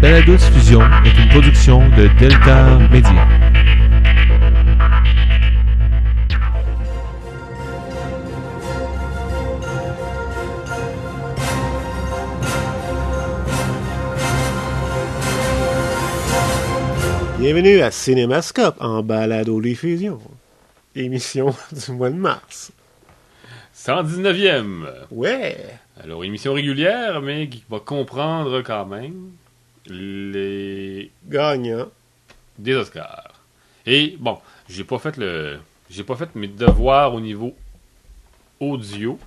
Cette balado-diffusion est une production de Delta Media. Bienvenue à Cinémascope en balado-diffusion. Émission du mois de mars. 119e. Ouais! Alors, émission régulière, mais qui va comprendre quand même les Gagnant. des Oscars. Et bon, j'ai pas fait le j'ai pas fait mes devoirs au niveau audio.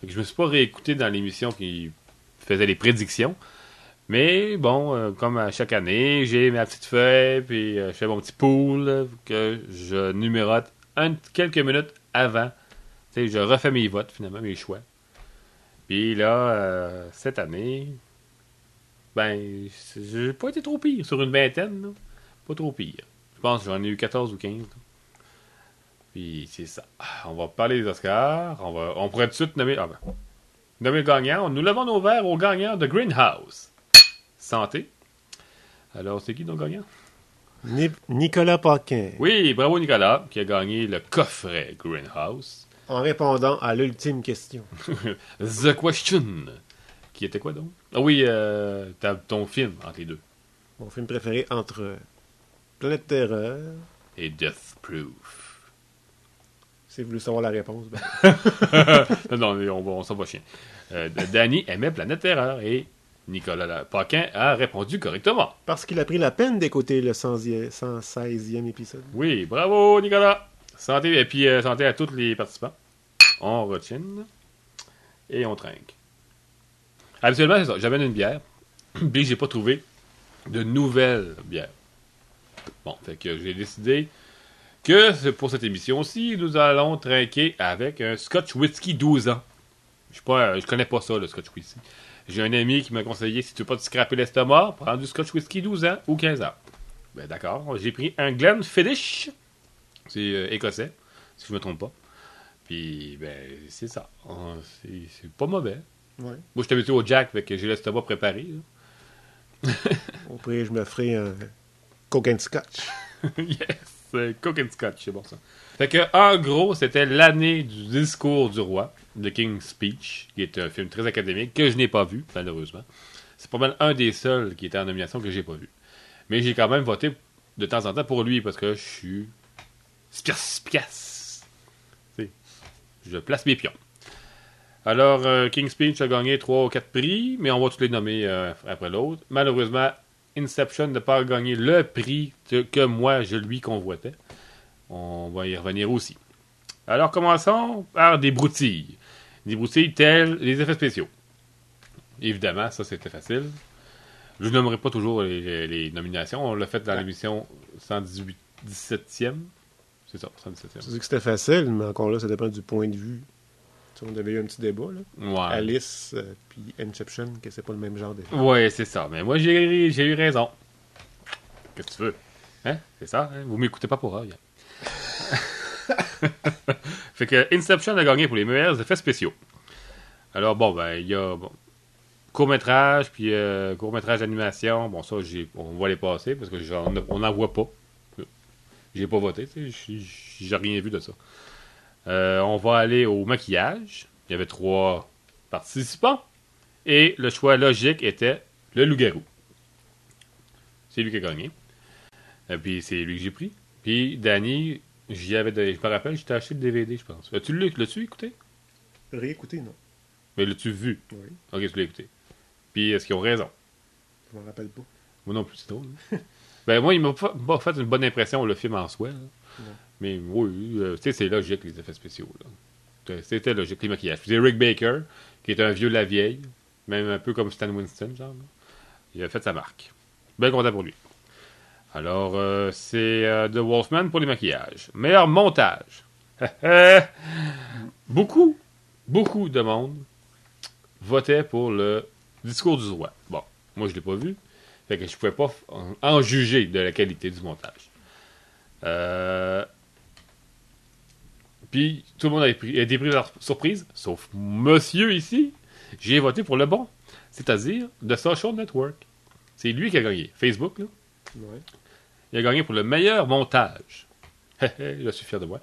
Fait que je me suis pas réécouté dans l'émission qui faisait les prédictions. Mais bon, euh, comme à chaque année, j'ai ma petite feuille, puis euh, je fais mon petit pool là, que je numérote un, quelques minutes avant. Je refais mes votes, finalement, mes choix. Puis là, euh, cette année, ben, j'ai pas été trop pire. Sur une vingtaine, là. Pas trop pire. Je pense que j'en ai eu 14 ou 15. là. Puis c'est ça. On va parler des Oscars. On, va, on pourrait tout de suite nommer, ah ben, nommer le gagnant. Nous levons nos verres au gagnant de Greenhouse. Santé. Alors, c'est qui notre gagnant? Ni- Nicolas Paquin. Oui, bravo Nicolas, qui a gagné le coffret Greenhouse. En répondant à l'ultime question. The Question. Qui était quoi donc? Ah oui, euh, t'as ton film entre les deux. Mon film préféré entre Planète Terreur. Et Death Proof. Si vous voulez savoir la réponse, ben, non, non, on, s'en va chien. Euh, Danny aimait Planète Terreur et Nicolas Paquin a répondu correctement. parce qu'il a pris la peine d'écouter le 100e 116e épisode. Oui, bravo Nicolas. Santé et puis euh, santé à tous les participants. On retient et on trinque. Habituellement, c'est ça. J'amène une bière, puis j'ai pas trouvé de nouvelles bières. Bon, fait que j'ai décidé que pour cette émission-ci, nous allons trinquer avec un Scotch Whisky 12 ans. Je je connais pas ça, le Scotch Whisky. J'ai un ami qui m'a conseillé, si tu veux pas te scraper l'estomac, prends du Scotch Whisky 12 ans ou 15 ans. Ben d'accord, j'ai pris un Glenfiddich. C'est euh, écossais, si je me trompe pas. Puis, ben, c'est ça. C'est pas mauvais. Ouais. Moi, je suis habitué au Jack, fait que j'ai l'estomac préparé. Au prix, je me ferai un Coke and Scotch. yes! euh, Coke and Scotch, c'est bon ça. Fait que, en gros, c'était l'année du discours du roi, The King's Speech, qui est un film très académique que je n'ai pas vu, malheureusement. C'est pas mal un des seuls qui était en nomination que j'ai pas vu. Mais j'ai quand même voté de temps en temps pour lui parce que je suis spiace. Je place mes pions. Alors, euh, King's Speech a gagné 3 ou 4 prix, mais on va tous les nommer euh, après l'autre. Malheureusement, Inception n'a pas gagné le prix que, moi je lui convoitais. On va y revenir aussi. Alors, commençons par des broutilles. Des broutilles telles les effets spéciaux. Évidemment, ça c'était facile. Je nommerai pas toujours les, les- les nominations. On l'a fait dans Ouais. l'émission 118 17e. C'est ça, 117e. Tu dis que c'était facile, mais encore là, ça dépend du point de vue. On avait eu un petit débat, là. Ouais. Alice euh, puis Inception, que c'est pas le même genre de Ouais, c'est ça. Mais moi, j'ai j'ai eu raison. Qu'est-ce que tu veux? Hein? C'est ça? hein? Vous m'écoutez pas pour rien. fait que Inception a gagné pour les meilleurs effets spéciaux. Alors, bon, ben, il y a bon, court-métrage, puis euh, court-métrage d'animation. Bon, ça, j'ai- on va les passer parce que j'en- on n'en voit pas. J'ai pas voté, tu sais, j'ai- j'ai rien vu de ça. Euh, on va aller au maquillage. Il y avait trois participants. Et le choix logique était le loup-garou. C'est lui qui a gagné. Et puis c'est lui que j'ai pris. Puis Danny, j'y avais de- je me rappelle, j'étais acheté le DVD, je pense. As-tu lu- l'as-tu écouté? Réécouter, non. Mais l'as-tu vu? Oui, Ok, tu l'as écouté. Puis est-ce qu'ils ont raison? je m'en rappelle pas. Moi non plus, c'est drôle. hein? ben moi, il m'a pas, pas fait une bonne impression, le film en soi. là. Mais oui, euh, c'est logique, les effets spéciaux. C'était- logique, les maquillages. Puis Rick Baker, qui est un vieux la vieille, même un peu comme Stan Winston, genre. Il a fait sa marque. Bien content pour lui. Alors, euh, c'est euh, The Wolfman pour les maquillages. Meilleur montage. beaucoup, beaucoup de monde votait pour le discours du roi. Bon, moi, je l'ai pas vu. Fait que je pouvais pas en, en juger de la qualité du montage. Euh, Puis tout le monde a, pris- a été pris par surprise, sauf monsieur ici. J'ai voté pour le bon, c'est-à-dire The Social Network. C'est lui qui a gagné. Facebook, là. Ouais. Il a gagné pour le meilleur montage. Je suis fier de moi.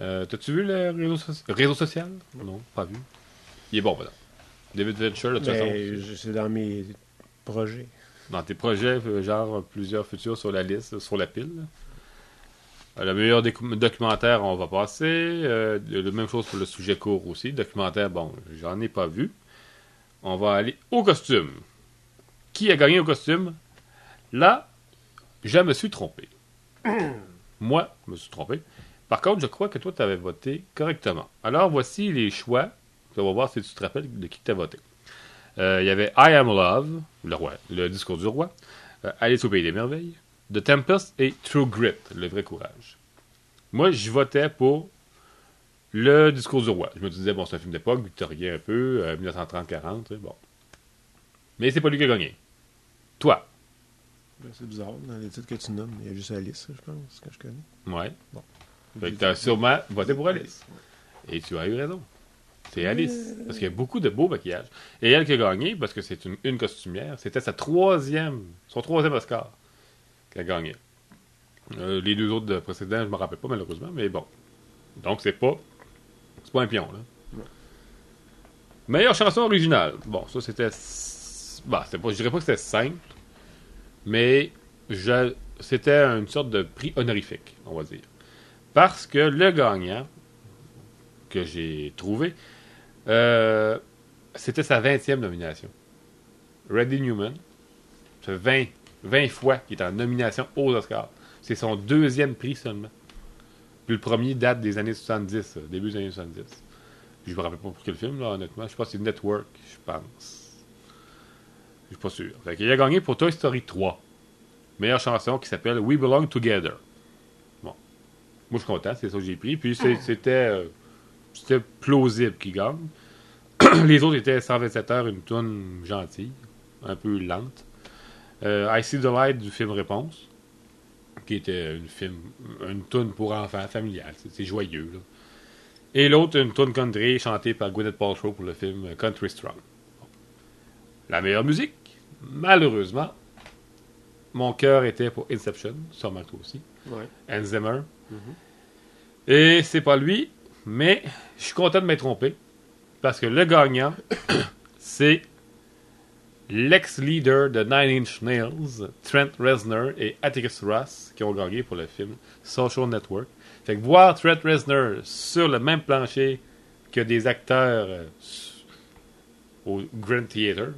Euh, T'as-tu vu le réseau, so- réseau social? Non, pas vu. Il est bon, madame. David Venture, de toute façon. C'est dans mes projets. Dans tes projets, euh, genre plusieurs futurs sur la liste, sur la pile. là. Euh, Le meilleur documentaire, on va passer. Euh, la même chose pour le sujet court aussi. Documentaire, bon, j'en ai pas vu. On va aller au costume. Qui a gagné au costume? Là, je me suis trompé. Moi, je me suis trompé. Par contre, je crois que toi, tu avais voté correctement. Alors, voici les choix. On va voir si tu te rappelles de qui tu as voté. Euh, Il y avait I Am Love, le roi, le discours du roi, euh, Alice au pays des merveilles, The Tempest et True Grit, le vrai courage. Moi, je votais pour le discours du roi. Je me disais, bon, c'est un film d'époque, victorien un peu, euh, 1930-40, tu sais, bon. Mais c'est pas lui qui a gagné. Toi. Ben, c'est bizarre, dans les titres que tu nommes, il y a juste Alice, je pense, que je connais. Ouais. Fait que t'as sûrement voté pour Alice. Et tu as eu raison. C'est Alice. Parce qu'il y a beaucoup de beaux maquillages. Et elle qui a gagné, parce que c'est une, une costumière, c'était sa troisième, son troisième Oscar qu'elle a gagné. Euh, les deux autres de précédents, je ne me rappelle pas malheureusement, mais bon. Donc c'est pas. C'est pas un pion, là. Meilleure chanson originale. Bon, ça c'était. Bah, c'était pas, je dirais pas que c'était simple, mais je, c'était une sorte de prix honorifique, on va dire. Parce que le gagnant que j'ai trouvé, euh, c'était sa 20e nomination. Randy Newman, ça fait 20, 20 fois qu'il est en nomination aux Oscars. C'est son deuxième prix seulement. Puis le premier date des années 70, euh, début des années 70. Je me rappelle pas pour quel film, là, honnêtement. Je pense que c'est Network, je pense. Je suis pas sûr. Fait qu'il a gagné pour Toy Story 3. Meilleure chanson qui s'appelle We Belong Together. Bon. Moi, je suis content, c'est ça que j'ai pris. Puis c'est- c'était euh, c'était plausible qu'il gagne. Les autres étaient 127 heures, une tonne gentille, un peu lente. Euh, I See the Light du film Réponse, qui était une film, une tune pour enfants, familiale. C'est- joyeux. Là. Et l'autre, une tune country chantée par Gwyneth Paltrow pour le film Country Strong. La meilleure musique, malheureusement, mon cœur était pour Inception, sûrement toi aussi. Ouais. Hans Zimmer. Et c'est pas lui, mais je suis content de m'être trompé. Parce que le gagnant, c'est l'ex-leader de Nine Inch Nails, Trent Reznor et Atticus Ross, qui ont gagné pour le film Social Network. Fait que voir Trent Reznor sur le même plancher que des acteurs euh, au Grand Theater,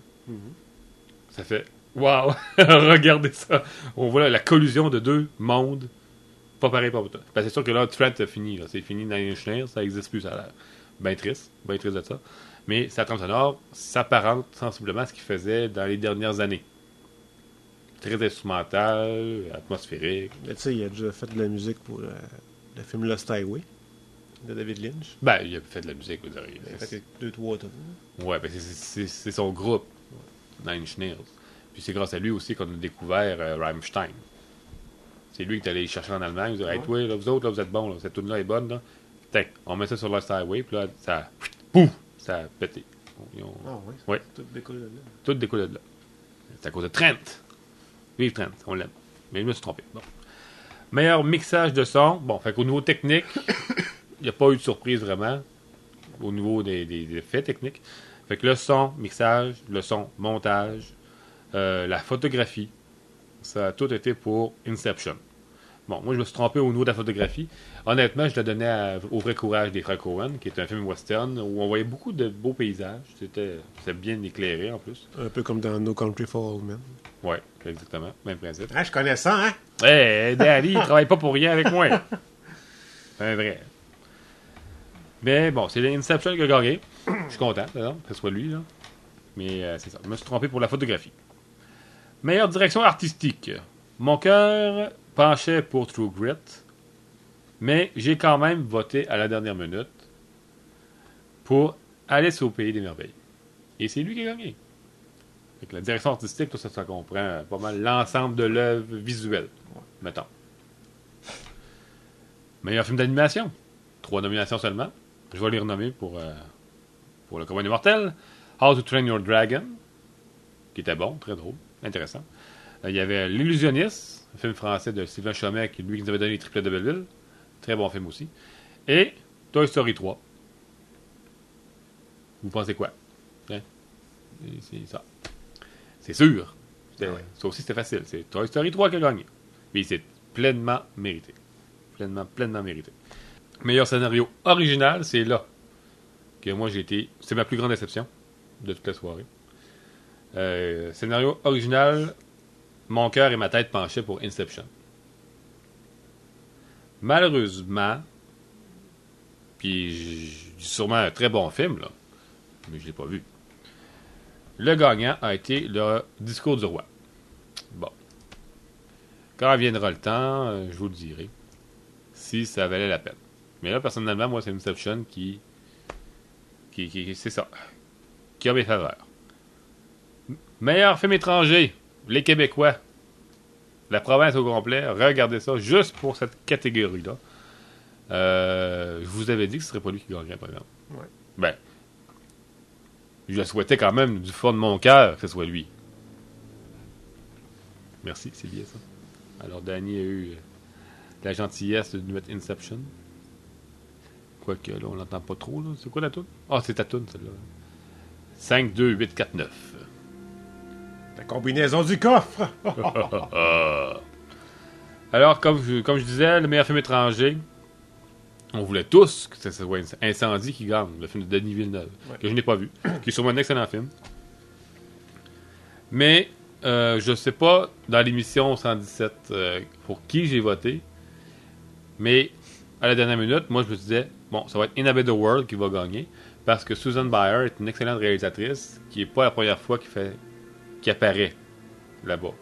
ça fait Waouh! Regardez ça! On voit là, la collusion de deux mondes. Pas pareil, pas tout. Ben, c'est sûr que là, Trent a fini. C'est fini Nine Inch Nails, ça n'existe plus, ça a l'air. Ben triste, ben triste de ça. Mais sa trame sonore s'apparente sensiblement à ce qu'il faisait dans les dernières années. Très instrumental, atmosphérique. Mais tu sais, il a déjà fait de la musique pour euh, le film Lost Highway de David Lynch. Ben, il a fait de la musique, vous direz. Il a fait deux, trois tonnes. Ouais, ben c'est- son groupe, Nine Inch Nails. Puis c'est grâce à lui aussi qu'on a découvert euh, Rammstein. C'est lui qui est allé chercher en Allemagne. Il dit Hey, toi, là, vous autres, là, vous êtes bons, là, cette tune-là est bonne. Là. Tiens, on met ça sur Lost Highway, puis là, ça. Pouf Ça a pété. Ils ont- Ah? Ouais. Tout décolle de là. Tout découle de là. C'est à cause de Trent. Vive Trent, on l'aime. Mais je me suis trompé. Bon. Meilleur mixage de son. Bon, fait qu'au niveau technique, il n'y a pas eu de surprise vraiment. Au niveau des, des- des faits techniques. Fait que le son, mixage, le son, montage, euh, la photographie, ça a tout été pour Inception. Bon, moi je me suis trompé au niveau de la photographie. Honnêtement, je le donnais à- au vrai courage des frères Cohen, qui est un film western où on voyait beaucoup de beaux paysages. C'était c'était bien éclairé en plus. Un peu comme dans No Country for Old Men. Ouais, exactement. Même principe. Ah, je connais ça, hein? Hey, Daddy, il travaille pas pour rien avec moi. C'est un vrai. Mais bon, c'est l'Inception qui a gagné. Je suis content, d'ailleurs, que ce soit lui. Là. Mais euh, c'est ça. Je me suis trompé pour la photographie. Meilleure direction artistique. Mon cœur penchait pour True Grit. Mais j'ai quand même voté à la dernière minute pour Alice au Pays des Merveilles. Et c'est lui qui a gagné. Que la direction artistique, tout ça, ça comprend pas mal l'ensemble de l'œuvre visuelle, mettons. Meilleur film d'animation. Trois nominations seulement. Je vais les renommer pour, euh, pour le commun des. How to Train Your Dragon, qui était bon, très drôle, intéressant. Euh, il y avait L'Illusionniste, un film français de Sylvain Chomet, qui lui qui nous avait donné les triplets de Belleville. Très bon film aussi. Et Toy Story 3. Vous pensez quoi? Hein? C'est ça. C'est sûr. Ouais. Ça aussi, c'était facile. C'est Toy Story 3 qui a gagné. Mais c'est pleinement mérité. Pleinement, pleinement mérité. Meilleur scénario original, c'est là que moi j'ai été. C'est ma plus grande déception de toute la soirée. Euh, scénario original, mon cœur et ma tête penchaient pour Inception. Malheureusement, puis sûrement un très bon film, là, mais je l'ai pas vu. Le gagnant a été le discours du roi. Bon. Quand viendra le temps, euh, je vous le dirai. Si ça valait la peine. Mais là, personnellement, moi, c'est Inception qui. qui, qui c'est ça. Qui a mes faveurs. Meilleur film étranger. Les Québécois. La province au complet. Regardez ça juste pour cette catégorie-là. Euh, je vous avais dit que ce serait pas lui qui gagnerait, par exemple. Ouais. Ben. Je le souhaitais quand même du fond de mon cœur que ce soit lui. Merci, c'est bien ça. Alors, Danny a eu euh, la gentillesse de nous mettre Inception. Quoique, là, on l'entend pas trop. là. C'est quoi la toune? Ah, c'est ta toune, celle-là. 5, 2, 8, 4, 9. La combinaison du coffre! Alors, comme je, comme je disais, le meilleur film étranger, on voulait tous que ce soit Incendie qui gagne, le film de Denis Villeneuve, Ouais. que je n'ai pas vu, qui est sûrement un excellent film. Mais, euh, je sais pas, dans l'émission 117, euh, pour qui j'ai voté, mais à la dernière minute, moi je me disais, bon, ça va être In a Better World qui va gagner, parce que Susan Bayer est une excellente réalisatrice, qui est pas la première fois qu'il fait, qui apparaît là-bas,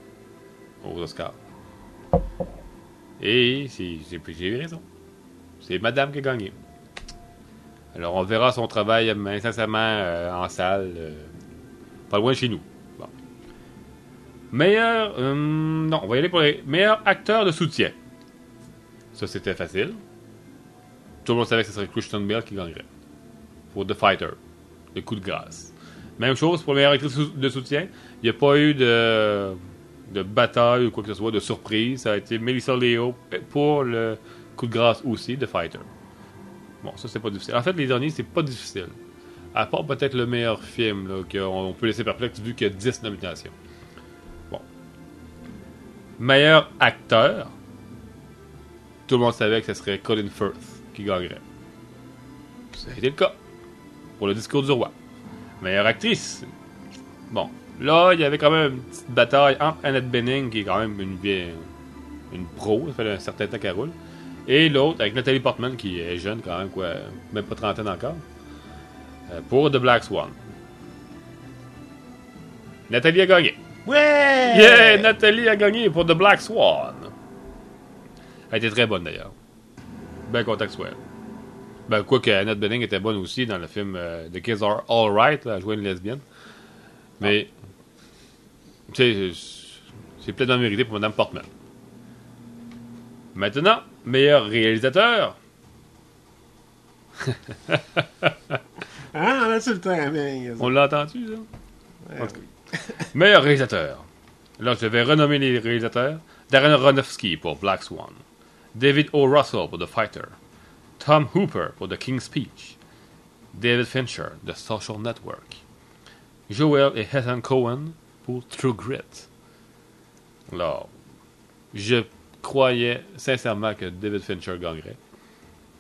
aux Oscars. Et j'ai eu raison. C'est Madame qui a gagné. Alors on verra son travail incessamment euh, en salle, euh, pas loin de chez nous. Bon. Meilleur, hum, non, on va y aller pour les meilleurs acteurs de soutien. Ça c'était facile. Tout le monde savait que ce serait Christian Bale qui gagnerait. Pour The Fighter, le coup de grâce. Même chose pour meilleure actrice de soutien. Il n'y a pas eu de, de bataille ou quoi que ce soit, de surprise. Ça a été Melissa Leo pour le coup de grâce aussi, The Fighter. Bon, ça c'est pas difficile. En fait, les derniers, c'est pas difficile. À part peut-être le meilleur film, qu'on on peut laisser perplexe vu qu'il y a 10 nominations. Bon. Meilleur acteur. Tout le monde savait que ce serait Colin Firth qui gagnerait. Ça a été le cas. Pour le discours du roi. Meilleure actrice. Bon. Là, il y avait quand même une petite bataille entre Annette Bening, qui est quand même une vieille, une pro, ça fait un certain temps qu'elle roule, et l'autre avec Nathalie Portman, qui est jeune quand même, quoi, même pas trentaine encore, euh, pour The Black Swan. Nathalie a gagné. Ouais! Yeah! Nathalie a gagné pour The Black Swan. Elle était très bonne d'ailleurs. Ben soit. elle. Ben, quoi que Annette Bening était bonne aussi dans le film euh, The Kids Are Alright, à jouer une lesbienne. Mais, tu sais, c'est- c'est pleinement mérité pour Mme Portman. Maintenant, meilleur réalisateur. Ah, on a le timing. On l'a entendu, ça? Ouais, tout Meilleur réalisateur. Là, je vais renommer les réalisateurs. Darren Aronofsky pour Black Swan. David O. Russell pour The Fighter. Tom Hooper pour The King's Speech. David Fincher, The Social Network. Joel et Ethan Cohen pour True Grit. Alors, je croyais sincèrement que David Fincher gagnerait.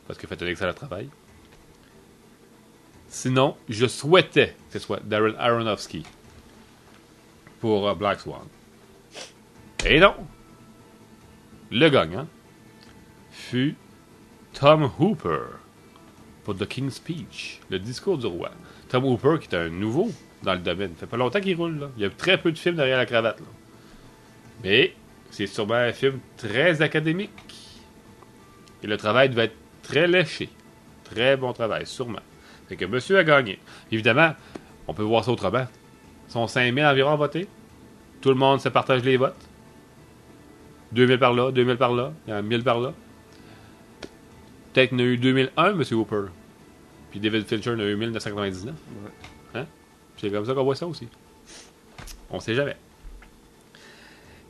Parce qu'il fait un excellent travail. Sinon, je souhaitais que ce soit Darren Aronofsky pour euh, Black Swan. Et non! Le gagnant fut Tom Hooper pour The King's Speech, le discours du roi. Tom Hooper, qui est un nouveau dans le domaine. Ça fait pas longtemps qu'il roule. Là. Il y a très peu de films derrière la cravate. Là. Mais c'est sûrement un film très académique. Et le travail devait être très léché. Très bon travail, sûrement. Fait que monsieur a gagné. Évidemment, on peut voir ça autrement. Ils sont 5000 environ à voter. Tout le monde se partage les votes. 2000 par là, 2000 par là, il y a 1000 par là. Peut-être qu'il y en a eu 2001, M. Hooper. Puis David Fincher en a eu 1999. Ouais. Hein? C'est comme ça qu'on voit ça aussi. On sait jamais.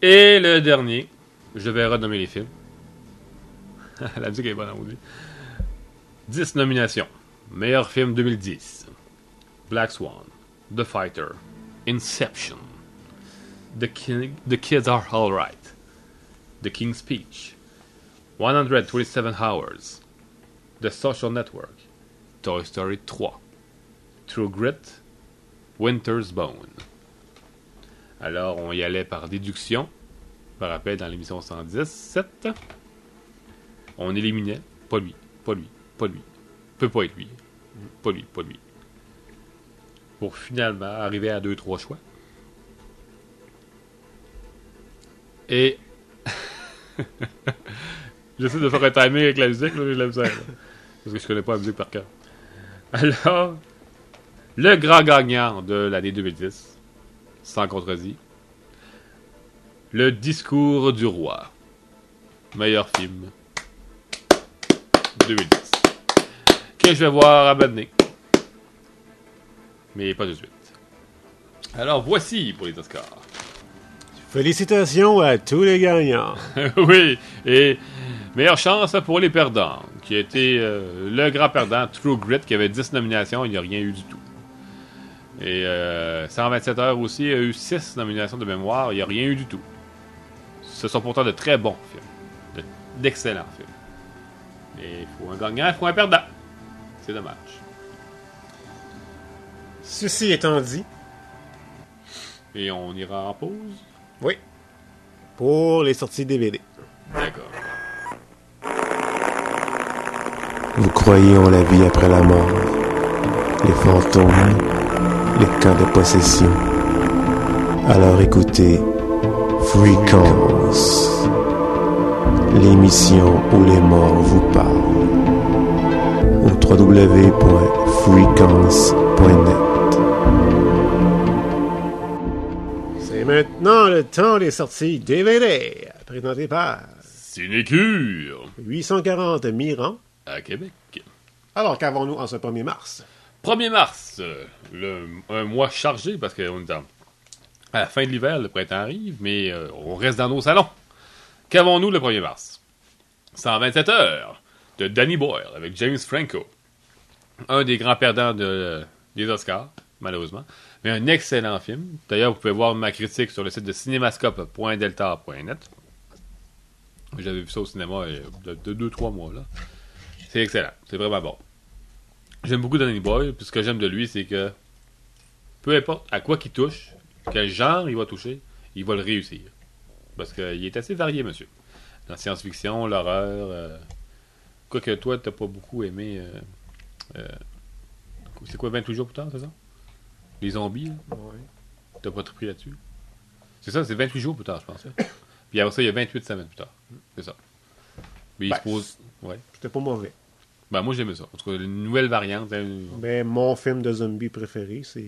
Et le dernier, je vais renommer les films. La musique est bonne, on dit. 10 nominations. Meilleur film 2010. Black Swan. The Fighter. Inception. The, King, The Kids Are Alright. The King's Speech. 127 Hours. The Social Network. Toy Story 3. True Grit. Winter's Bone. Alors, on y allait par déduction. Par rappel, dans l'émission 117, on éliminait pas lui, pas lui, pas lui. Peut pas être lui. Pas lui, pas lui. Pour finalement arriver à 2-3 choix. Et. J'essaie de faire un timing avec la musique, là, j'ai de la misère, là. Parce que je connais pas la musique par cœur. Alors, le grand gagnant de l'année 2010, sans contredit, Le discours du roi. Meilleur film 2010. Que je vais voir à Badney. Mais pas tout de suite. Alors voici pour les Oscars. Félicitations à tous les gagnants. oui, et meilleure chance pour les perdants, qui a été euh, le grand perdant, True Grit, qui avait 10 nominations, il n'y a rien eu du tout. Et euh, 127 heures aussi a eu 6 nominations de mémoire, il n'y a rien eu du tout. Ce sont pourtant de très bons films, de- d'excellents films. Mais il faut un gagnant, il faut un perdant. C'est dommage. Ceci étant dit, Et on ira en pause? oui, pour les sorties DVD. D'accord. Vous croyez en la vie après la mort, les fantômes, les cas de possession. Alors écoutez Frequence, l'émission où les morts vous parlent. Au www.frequence.net. C'est maintenant le temps des sorties DVD, présenté par Cinécure 840 Miran. À Québec. Alors, qu'avons-nous en ce 1er mars? 1er mars, euh, le, un mois chargé parce qu'on est à la fin de l'hiver, le printemps arrive, mais euh, on reste dans nos salons. Qu'avons-nous le 1er mars? 127 heures de Danny Boyle avec James Franco. Un des grands perdants de, des Oscars, malheureusement. Mais un excellent film. D'ailleurs, vous pouvez voir ma critique sur le site de cinémascope.delta.net. J'avais vu ça au cinéma il y a 2-3 mois. là. C'est excellent. C'est vraiment bon. J'aime beaucoup Danny Boyle, puis ce que j'aime de lui, c'est que peu importe à quoi qu'il touche, quel genre il va toucher, il va le réussir. Parce qu'il est assez varié, monsieur. Dans la science-fiction, l'horreur. euh, Quoique toi, t'as pas beaucoup aimé. euh, euh, c'est quoi, 28 jours plus tard, c'est ça? Les zombies, là? T'as pas trippé là-dessus? C'est ça, c'est 28 jours plus tard, je pense. hein. Puis après ça, il y a 28 semaines plus tard. C'est ça. Mais il Ben, se pose. Ouais. C'était pas mauvais. Ben, moi, j'aimais ça. En tout cas, une nouvelle variante. hein, Mais mon film de zombie préféré, c'est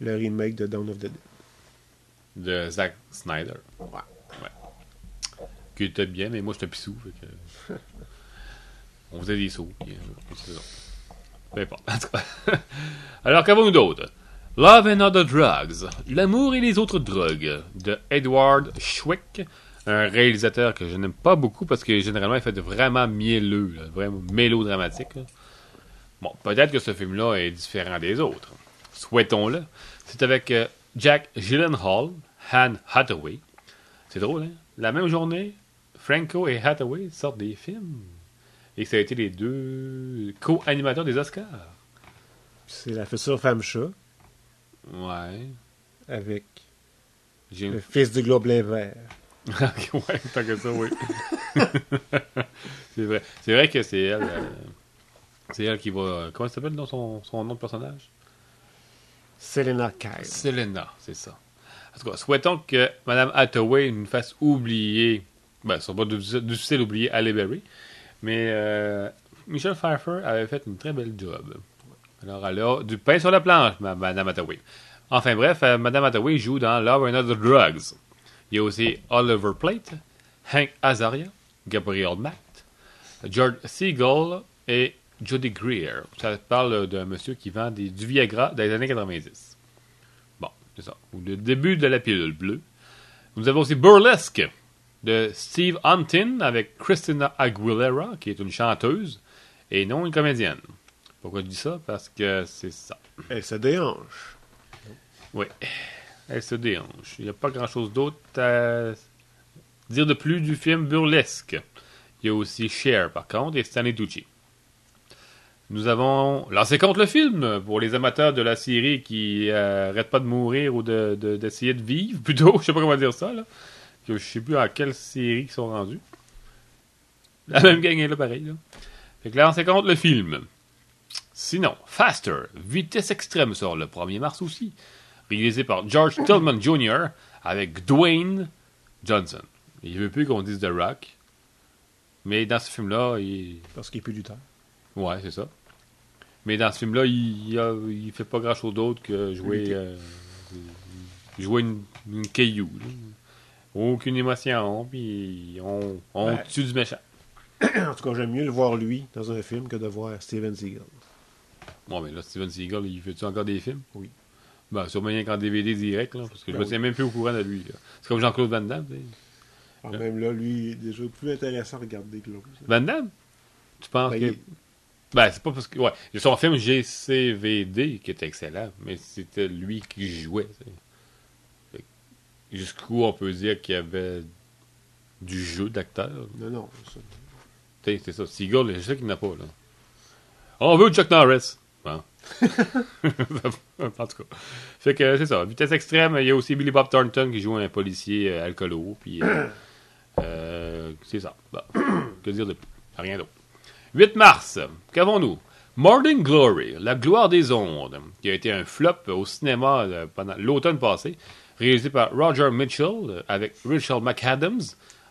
le remake de Dawn of the Dead. de Zack Snyder. Ouais. Qui était bien, mais moi, j'étais pissou. Que... on faisait des sauts. puis, euh. Peu importe. En tout cas. Alors, qu'avons-nous d'autre? Love and Other Drugs. L'amour et les autres drogues. De Edward Schwick. Un réalisateur que je n'aime pas beaucoup parce que généralement, il fait de vraiment mielleux. là, vraiment mélodramatique. là. Bon, peut-être que ce film-là est différent des autres. Souhaitons-le. C'est avec euh, Jack Gyllenhaal, Anne Hathaway. C'est drôle, hein? La même journée, Franco et Hathaway sortent des films. Et que ça a été les deux co-animateurs des Oscars. C'est la future femme chat Ouais. avec le fils du Gobelin vert. ouais, tant que ça, oui. c'est vrai. C'est vrai que c'est elle. euh, c'est elle qui va. Comment ça s'appelle dans son, son nom de personnage? Selena Kyle. Selena, c'est ça. En tout cas, souhaitons que Mme Hathaway nous fasse oublier. Ben, c'est pas difficile d'oublier Halle Berry. Mais euh, Michelle Pfeiffer avait fait une très belle job. Alors, elle a du pain sur la planche, Mme Hathaway. Enfin bref, euh, Mme Hathaway joue dans Love and Other Drugs. Il y a aussi Oliver Plate, Hank Azaria, Gabriel Matt, George Seagull et Jody Greer. Ça parle d'un monsieur qui vend des- du Viagra dans les années 90. Bon, C'est ça. Ou le début de la pilule bleue. Nous avons aussi Burlesque de Steve Huntin avec Christina Aguilera, qui est une chanteuse et non une comédienne. Pourquoi je dis ça? Parce que c'est ça. Elle se déhanche. Oui. Elle se. Il n'y a pas grand-chose d'autre à dire de plus du film Burlesque. Il y a aussi Cher, par contre, et Stanley Tucci. Nous avons lancé contre le film pour les amateurs de la série qui n'arrêtent pas de mourir ou de- de- d'essayer de, vivre, plutôt. Je sais pas comment dire ça, là. Je sais plus à quelle série ils sont rendus. La même gang est là, pareil. Là. Lancé contre le film. Sinon, Faster, Vitesse Extrême sort le 1er mars aussi. Réalisé par George Tillman Jr. avec Dwayne Johnson. Il veut plus qu'on dise The Rock. Mais dans ce film-là, il. Parce qu'il est plus lutteur. Ouais, c'est ça. Mais dans ce film-là, il, il, a- il fait pas grand-chose d'autre que jouer. Euh, jouer une, une caillou. là. Aucune émotion, puis on, on Ouais. tue du méchant. En tout cas, j'aime mieux le voir lui dans un film que de voir Steven Seagal. Bon, mais là, Steven Seagal, il fait-tu encore des films? Oui. Ben, sûrement rien qu'en DVD direct, là, parce que je Ben me oui. tiens même plus au courant de lui. là. C'est comme Jean-Claude Van Damme. Ouais. même là, lui, il est déjà plus intéressant à regarder que l'autre. Van Damme? Tu penses Ben, que. il- Ben, c'est pas parce que. Ouais, il y a son film GCVD qui est excellent, mais c'était lui qui jouait. Fait Jusqu'où on peut dire qu'il y avait du jeu d'acteur? Non, non. ça- Tu sais, C'est ça. Seagull, je sais qu'il n'a pas, là. On veut Chuck Norris. Bon. en tout cas. Que c'est ça. Vitesse extrême, il y a aussi Billy Bob Thornton qui joue un policier euh, alcoolo. Puis. euh, euh, c'est ça. Bon. Que dire de plus? Rien d'autre. 8 mars, qu'avons-nous? Morning Glory, La gloire des ondes, qui a été un flop au cinéma pendant l'automne passé, réalisé par Roger Mitchell avec Rachel McAdams,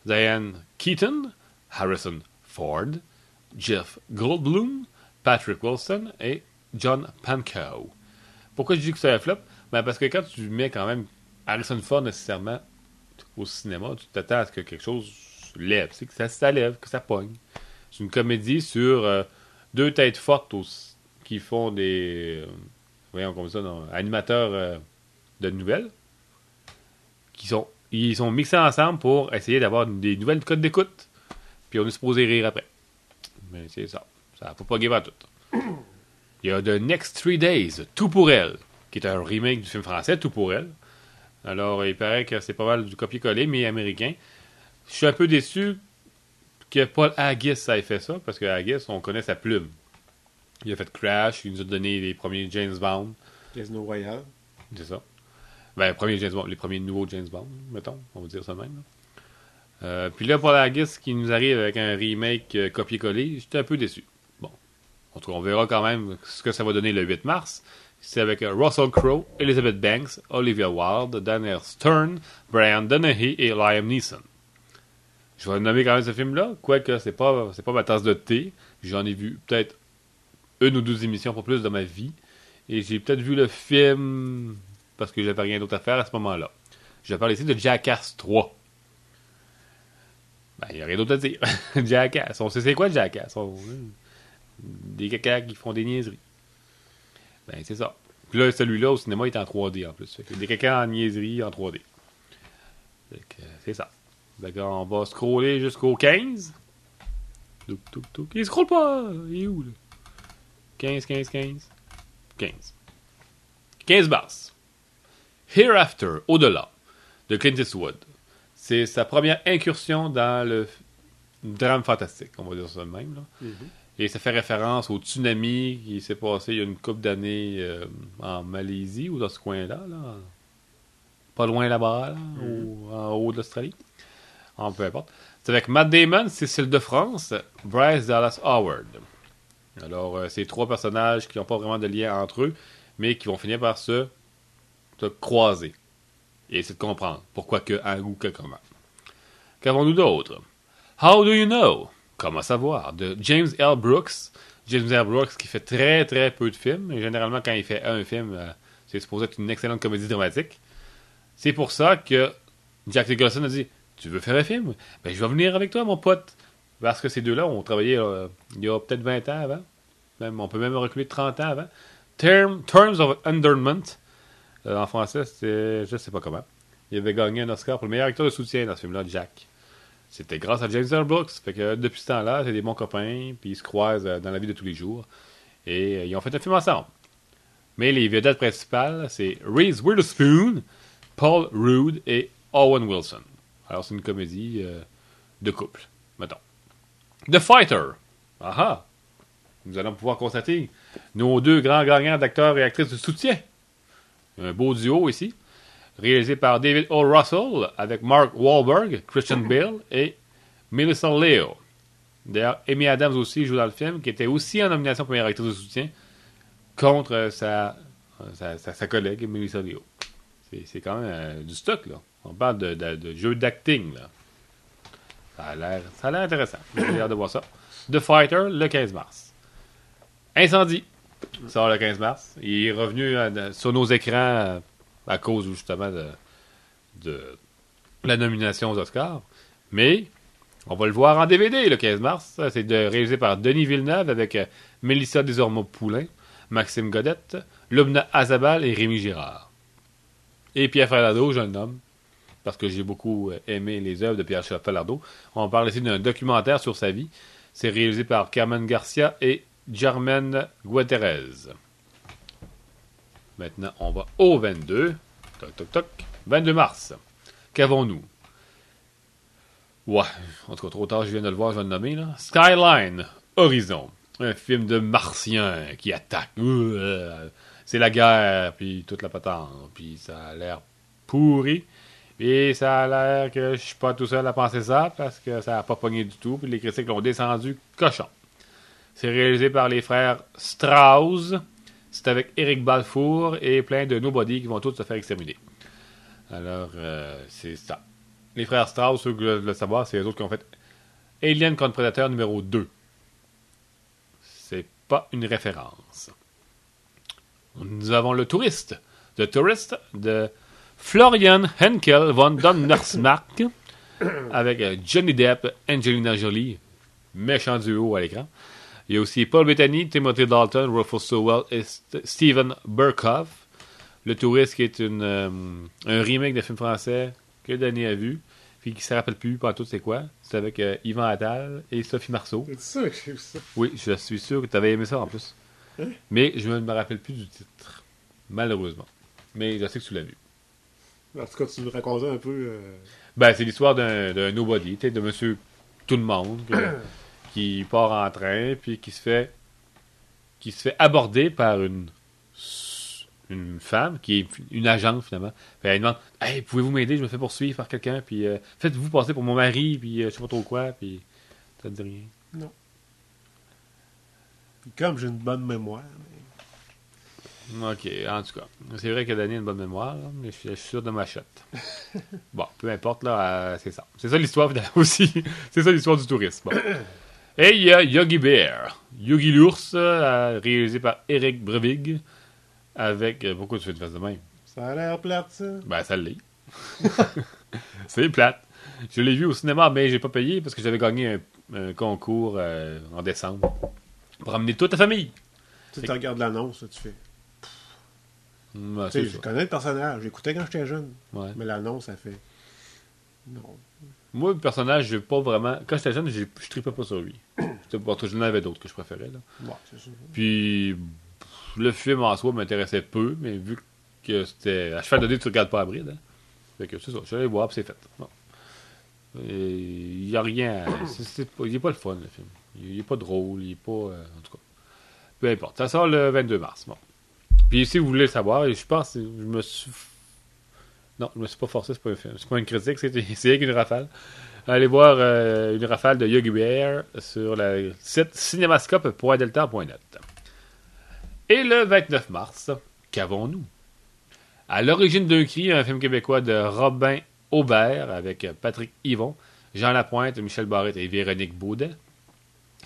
Diane Keaton, Harrison Ford, Jeff Goldblum, Patrick Wilson et John Pankow. Pourquoi je dis que c'est un flop? Ben parce que quand tu mets quand même Harrison Ford nécessairement au cinéma, tu t'attends à ce que quelque chose lève, que ça, lève, que ça pogne. C'est une comédie sur euh, deux têtes fortes qui font des euh, voyons comme ça, animateurs euh, de nouvelles qui sont ils sont mixés ensemble pour essayer d'avoir des nouvelles codes d'écoute. Puis on est supposé rire après. Mais c'est ça. Ça faut pas à tout. Il y a The Next Three Days, Tout pour elle, qui est un remake du film français Tout pour elle. Alors, il paraît que c'est pas mal du copier-coller, mais américain. Je suis un peu déçu que Paul Haggis ait fait ça, parce que Haggis, on connaît sa plume. Il a fait Crash, il nous a donné les premiers James Bond. Casino Royale. C'est ça. Ben, premier James Bond, les premiers nouveaux James Bond, mettons, on va dire ça même. Euh, puis là, Paul Haggis qui nous arrive avec un remake euh, copier-coller, j'étais un peu déçu. On verra quand même ce que ça va donner le 8 mars. C'est avec euh, Russell Crowe, Elizabeth Banks, Olivia Wilde, Daniel Stern, Brian Donaghy et Liam Neeson. Je vais nommer quand même ce film-là, quoique c'est pas, pas ma tasse de thé. J'en ai vu peut-être une ou deux émissions, pas plus, de ma vie. Et j'ai peut-être vu le film parce que j'avais rien d'autre à faire à ce moment-là. Je parle ici de Jackass 3. Ben, il n'y a rien d'autre à dire. Jackass. On sait c'est quoi Jackass? On- Des caca qui font des niaiseries. Ben, c'est ça. Puis là, celui-là, au cinéma, il est en 3D en plus. Des caca en niaiserie en 3D. Fait que, euh, c'est ça. Que, on va scroller jusqu'au 15. Touc, touc, touc. Il scrolle pas! Il est où, là? 15, 15, 15. 15. 15 mars. Hereafter, au-delà, de Clint Eastwood. C'est sa première incursion dans le drame fantastique, on va dire ça de même. là. Et ça fait référence au tsunami qui s'est passé il y a une couple d'années euh, en Malaisie ou dans ce coin-là. Là. Pas loin là-bas, là, au- en haut de l'Australie. En peu importe. C'est avec Matt Damon, Cécile de France, Bryce Dallas Howard. Alors, euh, c'est trois personnages qui n'ont pas vraiment de lien entre eux, mais qui vont finir par se, se croiser. Et essayer de comprendre pourquoi que, un ou que comment. Qu'avons-nous d'autre? How do you know? Comment savoir? De James L. Brooks. James L. Brooks qui fait très très peu de films. Et généralement, quand il fait un film, euh, c'est supposé être une excellente comédie dramatique. C'est pour ça que Jack Nicholson a dit Tu veux faire un film? Ben, je vais venir avec toi, mon pote. Parce que ces deux-là ont travaillé euh, il y a peut-être 20 ans avant. Même, on peut même reculer de 30 ans avant. Term- Terms of Endearment. Euh, en français, c'était. Je sais pas comment. Il avait gagné un Oscar pour le meilleur acteur de soutien dans ce film-là, Jack. C'était grâce à James Earl Brooks. Fait que depuis ce temps-là, c'est des bons copains, puis ils se croisent euh, dans la vie de tous les jours. Et euh, ils ont fait un film ensemble. Mais les vedettes principales, c'est Reese Witherspoon, Paul Rudd et Owen Wilson. Alors, c'est une comédie euh, de couple, mettons. The Fighter. Aha! Nous allons pouvoir constater nos deux grands gagnants d'acteurs et actrices de soutien. Un beau duo ici. Réalisé par David O. Russell avec Mark Wahlberg, Christian Bale et Melissa Leo. D'ailleurs, Amy Adams aussi joue dans le film, qui était aussi en nomination pour meilleure actrice de soutien contre euh, sa, euh, sa, sa- sa collègue Melissa Leo. C'est c'est quand même euh, du stock, là. On parle de, de- de jeu d'acting, là. Ça a l'air ça a l'air intéressant. J'ai hâte de voir ça. The Fighter, le 15 mars. Incendie, sort le 15 mars. Il est revenu euh, sur nos écrans euh, à cause, justement, de, la nomination aux Oscars. Mais on va le voir en DVD le 15 mars. C'est réalisé par Denis Villeneuve avec euh, Mélissa Desormeaux-Poulain, Maxime Godette, Lubna Azabal et Rémi Girard. Et Pierre Falardeau, je le nomme, parce que j'ai beaucoup euh, aimé les œuvres de Pierre Falardeau. On parle ici d'un documentaire sur sa vie. C'est réalisé par Carmen Garcia et Germaine Guterres. Maintenant, on va au 22. Toc, toc, toc. 22 mars. Qu'avons-nous? Ouais, en tout cas, trop tard, je viens de le voir, je vais le nommer. Là. Skyline, Horizon. Un film de martiens qui attaquent. Euh, C'est la guerre, puis toute la patente. Puis ça a l'air pourri. Et ça a l'air que je suis pas tout seul à penser ça, parce que ça a pas pogné du tout. Puis les critiques l'ont descendu cochon. C'est réalisé par les frères Strauss. C'est avec Eric Balfour et plein de nobody qui vont tous se faire exterminer. Alors, euh, c'est ça. Les frères Strauss, ceux qui veulent le savoir, c'est les autres qui ont fait Alien contre Predator numéro 2. C'est pas une référence. Nous avons le touriste. The Tourist de Florian Henkel von Donnersmarck avec euh, Johnny Depp, Angelina Jolie, méchant duo à l'écran. Il y a aussi Paul Bettany, Timothy Dalton, Rufus Sewell et St- Steven Burkhoff. Le Touriste qui est une, euh, un remake de film français que Danny a vu, puis qui ne se rappelle plus pas tout c'est quoi. C'est avec euh, Yvan Attal et Sophie Marceau. C'est que j'ai vu ça? Oui, je suis sûr que tu avais aimé ça en plus. Hein? Mais je ne me rappelle plus du titre. Malheureusement. Mais je sais que tu l'as vu. En tout cas, tu nous racontais un peu. euh, Ben, c'est l'histoire d'un nobody, de monsieur tout le monde, que- qui part en train, puis qui se fait qui se fait aborder par une une femme qui est une agente finalement. Puis elle demande Hey, pouvez-vous m'aider, je me fais poursuivre par quelqu'un, puis euh, faites-vous passer pour mon mari, puis euh, je sais pas trop quoi, puis ça te dit rien. Comme j'ai une bonne mémoire. mais- Ok, en tout cas. C'est vrai que Danny a une bonne mémoire, là, mais je suis, sûr de ma shot. bon, peu importe, là, euh, c'est ça. C'est ça l'histoire finalement, aussi. c'est ça l'histoire du tourisme. Bon. Et il y a Yogi Bear. Yogi l'ours, euh, réalisé par Eric Brevig, avec... euh, pourquoi tu fais de face de même? Ça a l'air plate, ça. Ben, ça l'est. c'est plate. Je l'ai vu au cinéma, mais j'ai pas payé parce que j'avais gagné un, un concours euh, en décembre pour amener toute la famille. Tu regardes l'annonce, tu fais. Ben, Tu sais, je connais le personnage, j'écoutais quand j'étais jeune. Ouais. Mais l'annonce, ça fait. Non. Moi, le personnage, j'ai pas vraiment. Quand j'étais jeune, je tripais pas sur lui. Pas- Je n'avais d'autres que je préférais. Là. Ouais. Puis, pff, le film en soi m'intéressait peu, mais vu que c'était. À cheval de dé, tu regardes pas à bride. Hein. Fait que c'est ça. Je suis allé voir, puis c'est fait. Bon. Il n'y a rien. pas- il est pas le fun, le film. Il est pas drôle, il est pas. euh, en tout cas. Peu importe. Ça sort le 22 mars. Bon. Puis, si vous voulez le savoir, je pense que je me suis. Non, je me suis pas forcé, c'est pas un film. C'est pas une critique, c'est c'est rien qu'une rafale. Allez voir euh, une rafale de Yogi Bear sur le site cinémascope.delta.net. Et le 29 mars, qu'avons-nous? À l'origine d'un cri, un film québécois de Robin Aubert avec Patrick Yvon, Jean Lapointe, Michel Barrette et Véronique Baudet.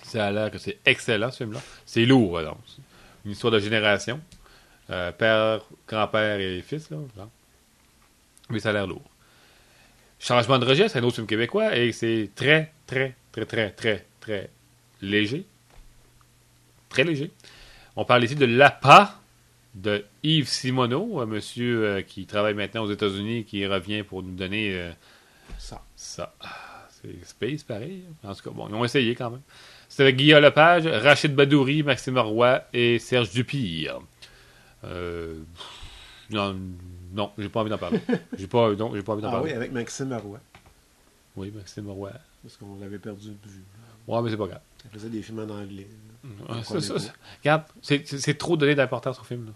Ça a l'air que c'est excellent ce film-là. C'est lourd, donc. Une histoire de génération. Euh, père, grand-père et fils, là. Mais ça a l'air lourd. Changement de registre, c'est un autre film québécois et c'est très, très, très, très, très, très léger. Très léger. On parle ici de L'APA de Yves Simoneau, un monsieur euh, qui travaille maintenant aux États-Unis et qui revient pour nous donner euh, Ça. ça. C'est Space, pareil. En tout cas, bon, ils ont essayé quand même. C'est avec Guillaume Lepage, Rachid Badouri, Maxime Roy et Serge Dupire. Euh, non, non, j'ai pas envie d'en parler. J'ai pas, non, j'ai pas envie d'en Ah oui, parler. avec Maxime Marois. Oui, Maxime Roy. Parce qu'on l'avait perdu de vue. Ouais, mais c'est pas grave. Il faisait des films en anglais. Ouais, ça, connaît ça, pas. ça. Regarde, c'est- trop donné d'importance au film.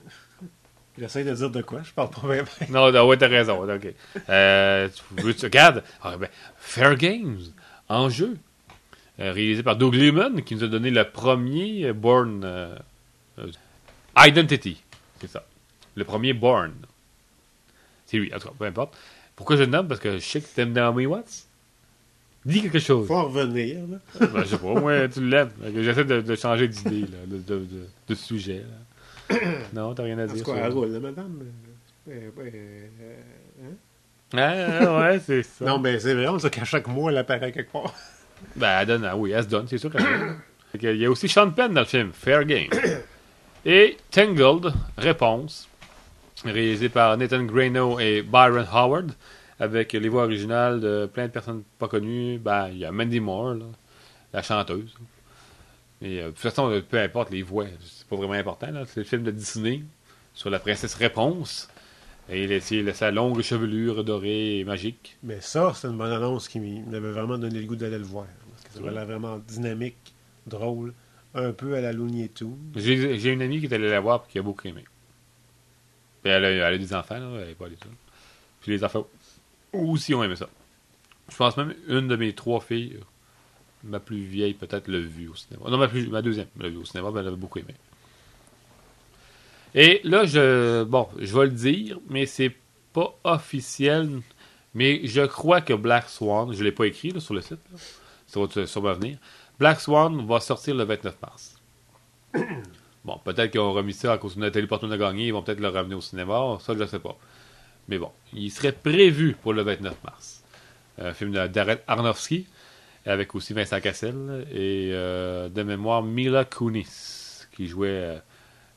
J'essaie de dire de quoi, je parle pas bien. bien. Non, non, ouais, t'as raison. Ok. Euh, tu veux, tu regardes. Ah, ben, Fair Games, en jeu. Euh, réalisé par Doug Liman, qui nous a donné le premier euh, Born. euh, euh, Identity. C'est ça. Le premier Born. C'est lui, en tout cas, peu importe. Pourquoi je le nomme? Parce que je sais que t'aimes Naomi Watts. Dis quelque chose. Faut en revenir, là. Ben, je sais pas, moi, tu l'aimes. J'essaie de, de changer d'idée, là, de, de, sujet. là. Non, t'as rien à dire. cas, sur- elle roule, là, madame. Euh, euh, euh, hein? Ah, ouais, c'est ça. Non, mais c'est vrai, on sait qu'à chaque mois, elle apparaît quelque part. Ben, elle donne, ah oui, elle se donne, c'est sûr qu'elle donne. Il y a aussi Sean Penn dans le film, Fair Game. Et Tangled, Réponse, réalisé par Nathan Grano et Byron Howard, avec les voix originales de plein de personnes pas connues. Ben, il y a Mandy Moore, là, la chanteuse. Et euh, de toute façon, euh, peu importe les voix, c'est pas vraiment important. C'est le film de Disney sur la princesse Réponse. Et il a sa longue chevelure dorée et magique. Mais ça, c'est une bonne annonce qui m'avait vraiment donné le goût d'aller le voir. Parce que ça avait l'air vraiment dynamique, drôle, un peu à la Looney Tunes. J'ai j'ai une amie qui est allée la voir et qui a beaucoup aimé. Elle, a, des enfants, là, elle n'est pas allée seule. Puis les enfants aussi ont aimé ça. Je pense même une de mes trois filles, ma plus vieille peut-être, l'a vu au cinéma. Non, ma, plus, ma deuxième l'a vu au cinéma, mais elle avait beaucoup aimé. Et là, je bon, je vais le dire, mais c'est pas officiel. Mais je crois que Black Swan, je l'ai pas écrit sur le site, là, ça va te- sûrement venir. Black Swan va sortir le 29 mars. Bon, peut-être qu'ils ont remis ça à cause que Nathalie Portman a gagné, ils vont peut-être le ramener au cinéma, ça je ne sais pas. Mais bon, il serait prévu pour le 29 mars. Un film de Darren Aronofsky, avec aussi Vincent Cassel, et euh, de mémoire Mila Kunis, qui jouait euh,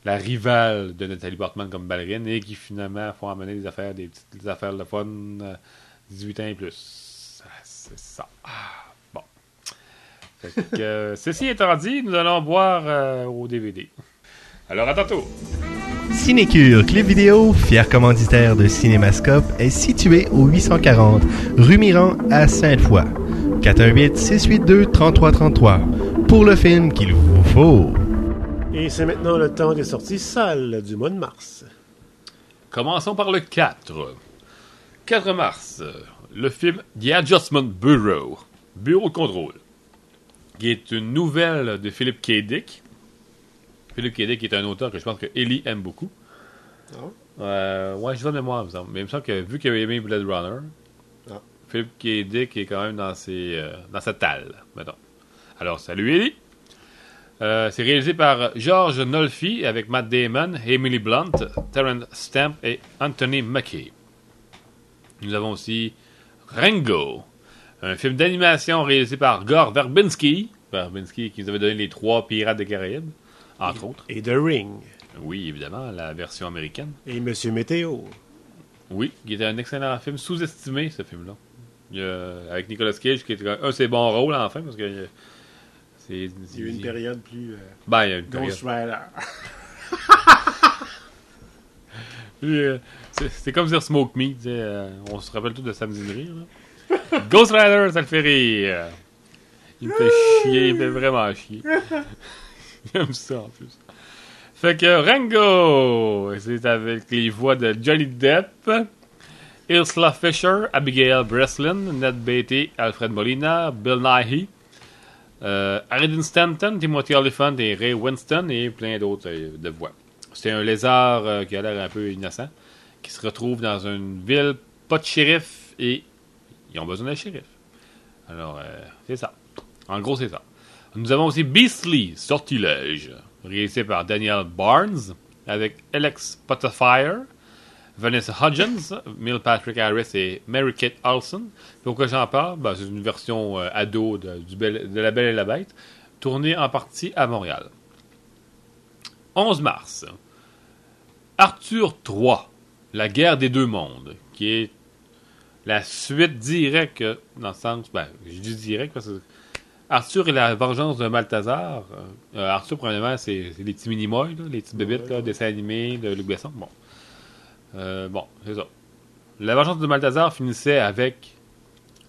la rivale de Nathalie Portman comme ballerine, et qui finalement font amener des affaires, des petites affaires de fun, euh, 18 ans et plus. Ah, C'est ça. Ah, bon. Euh, ceci étant dit, nous allons boire au DVD. Alors, à tantôt! Cinécure Clip Vidéo, fier commanditaire de Cinémascope, est situé au 840 rue Miran à Sainte-Foy. 418-682-3333 pour le film qu'il vous faut. Et c'est maintenant le temps des sorties salles du mois de mars. Commençons par le 4. 4 mars, le film The Adjustment Bureau, Bureau de contrôle, qui est une nouvelle de Philip K. Dick. Philip K. Dick est un auteur que je pense que Ellie aime beaucoup. Euh, ouais, je de mémoire, il me semble. Mais il me semble que vu qu'il avait aimé Blade Runner, Ah. Philip K. Dick est quand même dans, ses, euh, dans sa talle, mettons. Alors, salut Ellie! Euh, c'est réalisé par George Nolfi avec Matt Damon, Emily Blunt, Terrence Stamp et Anthony Mackie. Nous avons aussi Rango, un film d'animation réalisé par Gore Verbinski, Verbinski qui nous avait donné les trois Pirates des Caraïbes, entre autres. Et The Ring. Oui, évidemment, la version américaine. Et Monsieur Météo. Oui, qui était un excellent film, sous-estimé ce film-là. Avec Nicolas Cage, qui était un de ses bons rôles enfin, parce que euh, c'est. Il y a eu une période plus... euh, Ben, il y a une période. Ghost Rider. Puis, euh, c'est- comme dire Smoke Me. tu sais, euh, on se rappelle tout de Samedi de rire. là. Ghost Rider, ça le fait rire. Il me fait chier, il me fait vraiment chier. J'aime ça en plus. Fait que Rango, c'est avec les voix de Johnny Depp, Ursula Fisher, Abigail Breslin, Ned Beatty, Alfred Molina, Bill Nighy, euh, Stanton, Timothy Olyphant et Ray Winston et plein d'autres euh, de voix. C'est un lézard euh, qui a l'air un peu innocent, qui se retrouve dans une ville, pas de shérif, et ils ont besoin d'un shérif. Alors, euh, c'est ça. En gros, c'est ça. Nous avons aussi Beastly, Sortilège, réalisé par Daniel Barnes, avec Alex Potterfire, Vanessa Hudgens, Neil Patrick Harris et Mary-Kate Olsen. Pourquoi j'en parle? Ben, c'est une version euh, ado de, La Belle et la Bête, tournée en partie à Montréal. 11 mars. Arthur III, La guerre des deux mondes, qui est la suite directe, dans le sens, ben, je dis direct parce que Arthur et la vengeance de Balthazar. euh, euh, Arthur, premièrement, c'est les petits mini-moys, les petites bébites, là, dessins animés de Luc Besson. Bon. Euh, bon, c'est ça. La vengeance de Balthazar finissait avec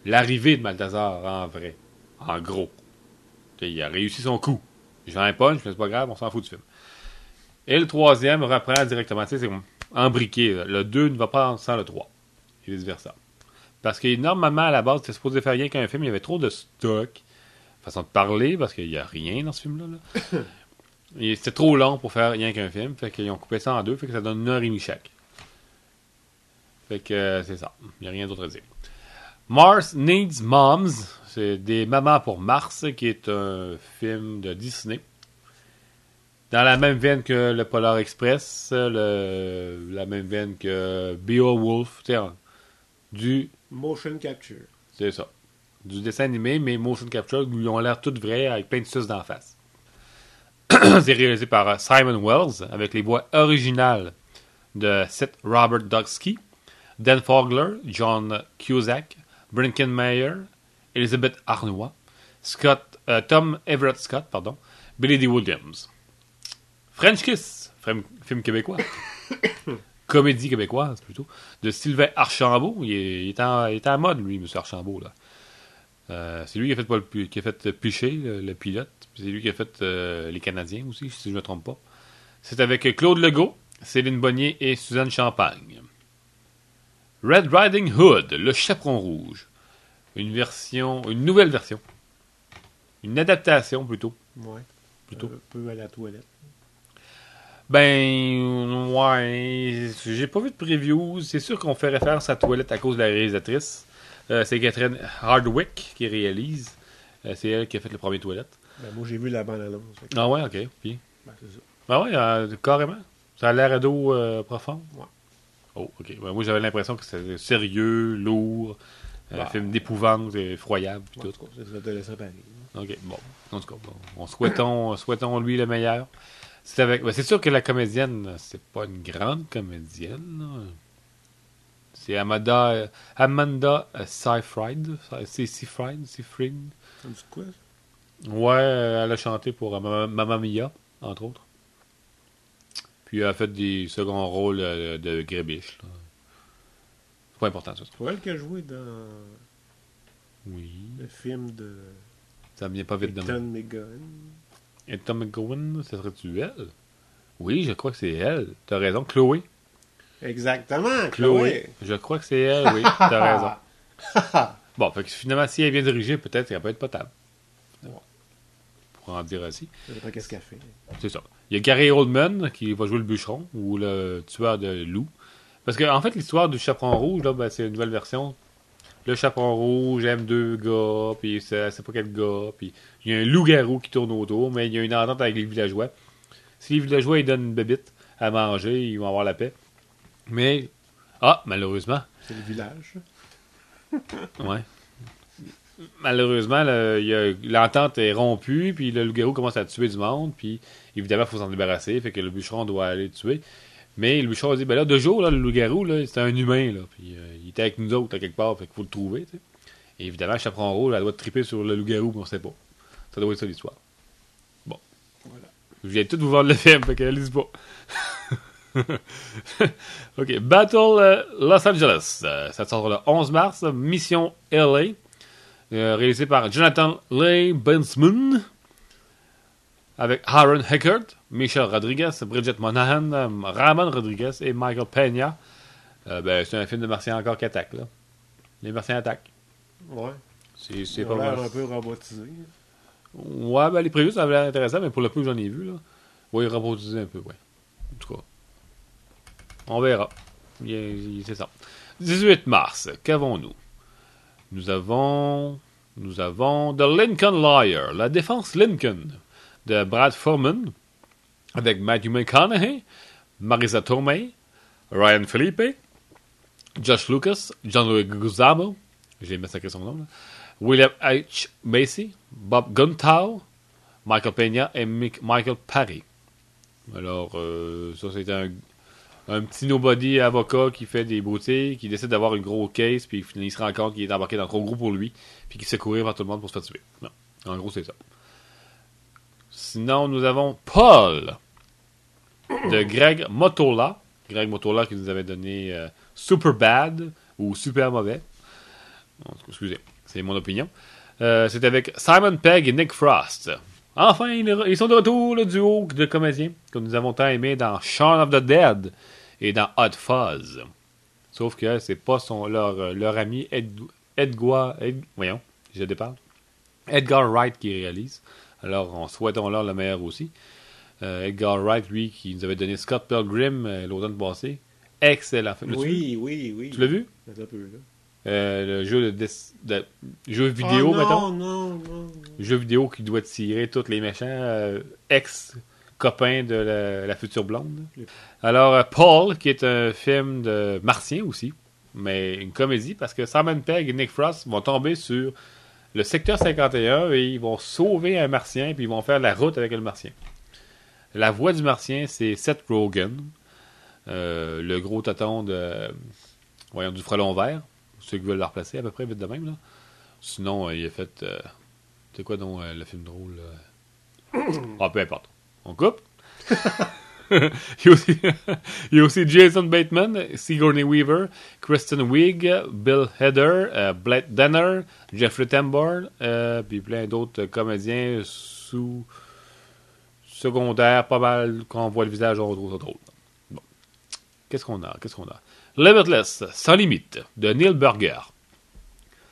l'arrivée de Balthazar en vrai. En gros. Il a réussi son coup. Je vais un punch, mais c'est pas grave, on s'en fout du film. Et le troisième reprend directement. Tu sais, c'est embriqué. Le 2 ne va pas sans le 3. Et vice-versa. Parce que normalement, à la base, c'était supposé faire rien qu'un film. Il y avait trop de stock. Façon de parler, parce qu'il n'y a rien dans ce film-là. là. C'était trop long pour faire rien qu'un film. Fait qu'ils ont coupé ça en deux. Fait que ça donne une heure et demie chaque. Fait que euh, c'est ça. Il n'y a rien d'autre à dire. Mars Needs Moms. C'est des mamans pour Mars, qui est un film de Disney. Dans la même veine que le Polar Express, le, la même veine que Beowulf, sais, du Motion capture. c'est ça. Du dessin animé, mais motion capture, où ils ont l'air toutes vraies avec plein de suces d'en face. c'est réalisé par euh, Simon Wells, avec les voix originales de Seth Robert Duxky, Dan Fogler, John Cusack, Brinken Mayer, Elizabeth Arnois, Scott, euh, Tom Everett Scott, pardon, Billy D. Williams. French Kiss, film, film québécois. Comédie québécoise, plutôt. De Sylvain Archambault. Il est, il est en, il est en mode, lui, M. Archambault, là. Euh, c'est lui qui a fait, Paul Pu- qui a fait Piché, le, le pilote. C'est lui qui a fait euh, Les Canadiens aussi, si je ne me trompe pas. C'est avec Claude Legault, Céline Bonnier et Suzanne Champagne. Red Riding Hood, le chaperon rouge. Une version, une nouvelle version. Une adaptation plutôt. Ouais. Plutôt. Un peu à la toilette. Ben, ouais. J'ai pas vu de preview. C'est sûr qu'on fait référence à Toilette à cause de la réalisatrice. Euh, c'est Catherine Hardwick qui réalise. Euh, c'est elle qui a fait le premier Toilette. Ben, moi, j'ai vu la bande-annonce. Ah ouais, ok. Puis, Ben, c'est ça. ah ouais, euh, carrément. Ça a l'air d'eau profond. Ouais. Oh, ok. Ben, moi, j'avais l'impression que c'était sérieux, lourd, un Bah. film d'épouvante, effroyable, puis Ouais, tout. te laisserait pareil. Ok, bon. En tout cas, bon, on souhaitons, souhaitons lui le meilleur. C'est avec. ben, c'est sûr que la comédienne, c'est pas une grande comédienne. là. C'est Amanda, euh, Amanda euh, Seyfried. C'est Seyfried, Seyfried. Quoi? Ouais, euh, elle a chanté pour euh, Mamma Mia, entre autres. Puis elle a fait des seconds rôles euh, de Grébiche. C'est pas important, ça. C'est elle qui a joué dans Oui. le film de Ça me vient pas vite de Ethan moi. McGowan. Et Tom McGowan, ça serait-tu elle? Oui, je crois que c'est elle. T'as raison, Chloé. Exactement, Chloé. Chloé. Je crois que c'est elle, oui. T'as raison. Bon, fait que finalement, si elle vient diriger, peut-être qu'elle peut être potable. Pour en dire pas qu'est-ce qu'elle fait. C'est ça. Il y a Gary Oldman qui va jouer le bûcheron ou le tueur de loups. Parce que, en fait, l'histoire du chaperon rouge, là, ben, c'est une nouvelle version. Le chaperon rouge aime deux gars, puis c'est c'est pas quel gars, puis il y a un loup-garou qui tourne autour, mais il y a une entente avec les villageois. Si les villageois ils donnent une bébite à manger, ils vont avoir la paix. Mais, ah, malheureusement, C'est le village. Ouais. Malheureusement, le- l'entente est rompue, puis le loup-garou commence à tuer du monde, puis évidemment, il faut s'en débarrasser, fait que le bûcheron doit aller le tuer. Mais le bûcheron dit, ben là, deux jours, là, le loup-garou, là, c'est un humain, là, puis euh, il était avec nous autres, à quelque part, fait qu'il faut le trouver, tu sais. Et évidemment, Chaperon Rouge, elle doit triper sur le loup-garou, mais on sait pas. Ça doit être ça l'histoire. Bon. Voilà. Je viens tout vous vendre le film, fait que lise pas. ok, Battle euh, Los Angeles. Euh, ça sort le 11 mars. Mission LA. euh, réalisé par Jonathan Leigh Bensman. Avec Aaron Eckert, Michelle Rodriguez, Bridget Monahan, Ramon Rodriguez et Michael Peña. Euh, ben, c'est un film de martiens encore qui attaque, là. Les martiens attaquent. Ouais. C'est, pas mal. un peu robotisé. Ouais, ben les prévus, ça avait l'air intéressant, mais pour le peu que j'en ai vu, là, oui, robotisé un peu, ouais. En tout cas, on verra. C'est ça. 18 mars, qu'avons-nous? Nous avons. Nous avons The Lincoln Lawyer, la défense Lincoln, de Brad Foreman, avec Matthew McConaughey, Marisa Tomei, Ryan Felipe, Josh Lucas, John Guzamo, j'ai nom, William H. Macy, Bob Guntow, Michael Peña et Michael Parry. Alors, euh, ça, c'est un, un petit nobody avocat qui fait des boutiques, qui décide d'avoir une grosse case, puis il se rend compte qu'il est embarqué dans trop gros pour lui, puis qu'il se courir vers tout le monde pour se faire tuer. Non. En gros, c'est ça. Sinon, nous avons Paul de Greg Motola. Greg Motola qui nous avait donné euh, Super Bad ou Super Mauvais. Excusez, c'est mon opinion. Euh, c'est avec Simon Pegg et Nick Frost. Enfin, ils ils sont de retour, le duo de comédiens que nous avons tant aimé dans Shaun of the Dead et dans Hot Fuzz. Sauf que c'est pas son, leur, leur ami Ed, Edgar. Ed- voyons, je déparle. Edgar Wright qui réalise. Alors, on souhaitons leur le meilleur aussi. Euh, Edgar Wright, lui, qui nous avait donné Scott Pilgrim euh, l'automne passé. Excellent film. Oui, oui, oui. Tu l'as vu? Attends un peu, là. Euh, le jeu de, des- de- jeu vidéo, oh, mettons. non, non, non. Jeu vidéo qui doit tirer tous les méchants euh, ex-copains de la, la future blonde. Alors, euh, Paul, qui est un film de martien aussi, mais une comédie, parce que Simon Pegg et Nick Frost vont tomber sur le secteur 51 et ils vont sauver un martien, puis ils vont faire la route avec le martien. La voix du martien, c'est Seth Rogen, euh, le gros taton de, voyons, du frelon vert, ceux qui veulent le replacer à peu près vite de même. Là. Sinon, euh, il a fait... euh, c'est quoi donc le film drôle? Ah, peu importe. On coupe. il, y aussi, Jason Bateman, Sigourney Weaver, Kristen Wiig, Bill Hader, euh, Blake Danner, Jeffrey Tambor, euh, puis plein d'autres comédiens sous secondaires, pas mal, quand on voit le visage, trouve ça drôle. Bon. Qu'est-ce qu'on a? Qu'est-ce qu'on a? Limitless, sans limite, de Neil Burger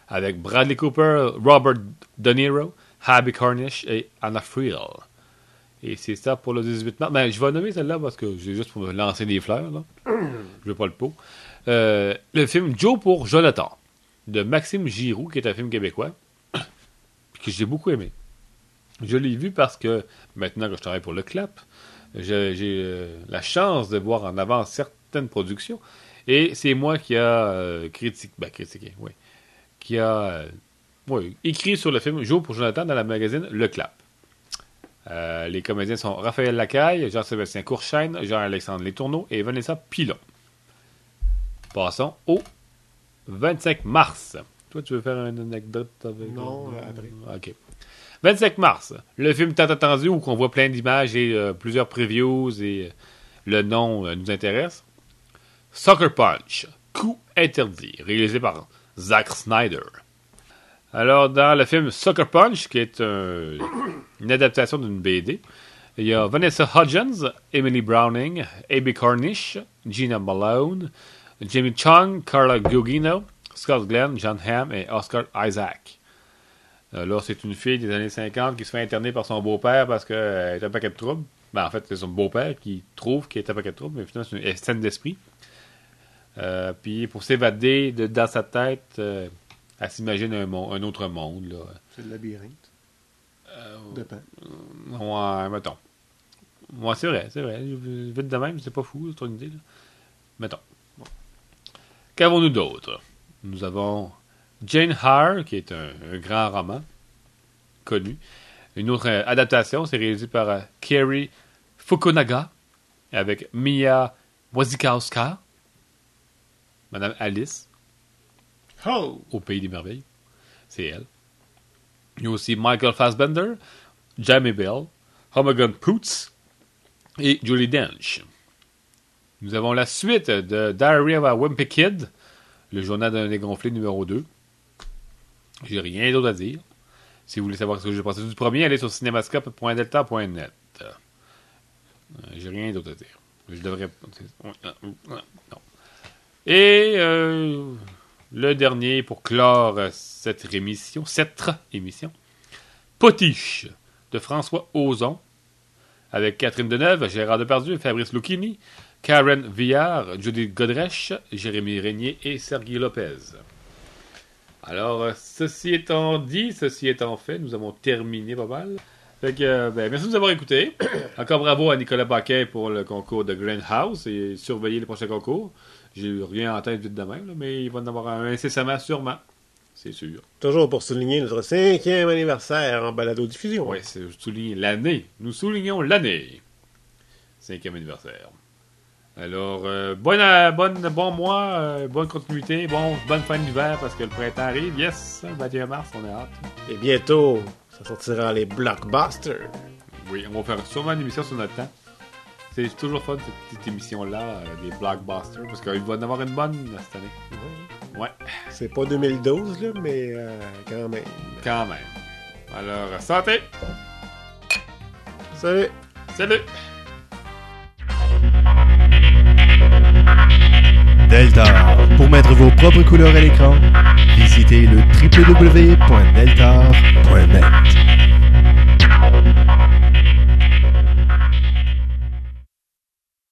avec Bradley Cooper, Robert De Niro, Abby Cornish et Anna Friel. Et c'est ça pour le 18 mars. Ben, je vais nommer celle-là parce que j'ai juste pour me lancer des fleurs. Là. Je veux pas le pot. Euh, le film Joe pour Jonathan de Maxime Giroux, qui est un film québécois, que j'ai beaucoup aimé. Je l'ai vu parce que maintenant que je travaille pour le CLAP, j'ai euh, la chance de voir en avant certaines productions. Et c'est moi qui a euh, critiqué, ben, critiqué, oui, qui a écrit sur le film Jour pour Jonathan dans la magazine Le Clap. Euh, les comédiens sont Raphaël Lacaille, Jean-Sébastien Courchaine, Jean-Alexandre Letourneau et Vanessa Pilon. Passons au 25 mars. Toi, tu veux faire une anecdote avec... Non, euh, après. OK. 25 mars, le film tant attendu où on voit plein d'images et euh, plusieurs previews et le nom nous intéresse. Sucker Punch, coup interdit, réalisé par Zack Snyder. Alors, dans le film Sucker Punch, qui est un- une adaptation d'une BD, il y a Vanessa Hudgens, Emily Browning, A.B. Cornish, Gina Malone, Jamie Chung, Carla Gugino, Scott Glenn, John Hamm et Oscar Isaac. Euh, là, c'est une fille des années 50 qui se fait interner par son beau-père parce qu'elle est un paquet de troubles. Ben, en fait, c'est son beau-père qui trouve qu'il est un paquet de troubles, mais finalement, c'est une scène d'esprit. Euh, puis, pour s'évader de, dans sa tête, euh, elle s'imagine un, autre monde. Là. C'est le labyrinthe. de Pan. Ouais, mettons. Ouais, c'est vrai, c'est vrai. Vite de même, c'est pas fou, c'est une idée. Là. Mettons. Bon. Qu'avons-nous d'autre? Nous avons Jane Eyre, qui est un, un grand roman connu. Une autre euh, adaptation, c'est réalisé par euh, Kerry Fukunaga avec Mia Wasikowska, Madame Alice, Au Pays des Merveilles. C'est elle. Il y a aussi Michael Fassbender, Jamie Bell, Homagon Poots et Julie Dench. Nous avons la suite de Diary of a Wimpy Kid, le journal d'un dégonflé numéro 2. J'ai rien d'autre à dire. Si vous voulez savoir ce que j'ai pensé du premier, allez sur cinémascope.delta.net. Euh, J'ai rien d'autre à dire. Je devrais. Non. Et euh, le dernier pour clore euh, cette émission, cette émission, Potiche de François Ozon, avec Catherine Deneuve, Gérard Depardieu, Fabrice Lucchini, Karen Villard, Judith Godrèche, Jérémy Régnier et Sergei Lopez. Alors, euh, ceci étant dit, ceci étant fait, nous avons terminé pas mal. Fait euh, ben, merci de nous avoir écoutés. Encore bravo à Nicolas Paquet pour le concours de Greenhouse et surveiller les prochains concours. J'ai rien en tête vite de même, là, mais il va en avoir un incessamment, sûrement. C'est sûr. Toujours pour souligner notre cinquième anniversaire en balado-diffusion. Oui, c'est souligner l'année. Nous soulignons l'année. Cinquième anniversaire. Alors, euh, bonne, euh, bonne, bon mois, euh, bonne continuité, bon, bonne fin d'hiver parce que le printemps arrive. Yes, le 21 mars, on est hâte. Et bientôt, ça sortira les blockbusters. Oui, on va faire sûrement une émission sur notre temps. C'est toujours fun cette petite émission-là, euh, des blockbusters, parce qu'il va en avoir une bonne cette année. Ouais, C'est pas 2012, là, mais euh, quand même. quand même. Alors, santé! Salut! Salut! Delta. Pour mettre vos propres couleurs à l'écran, visitez le www.delta.net.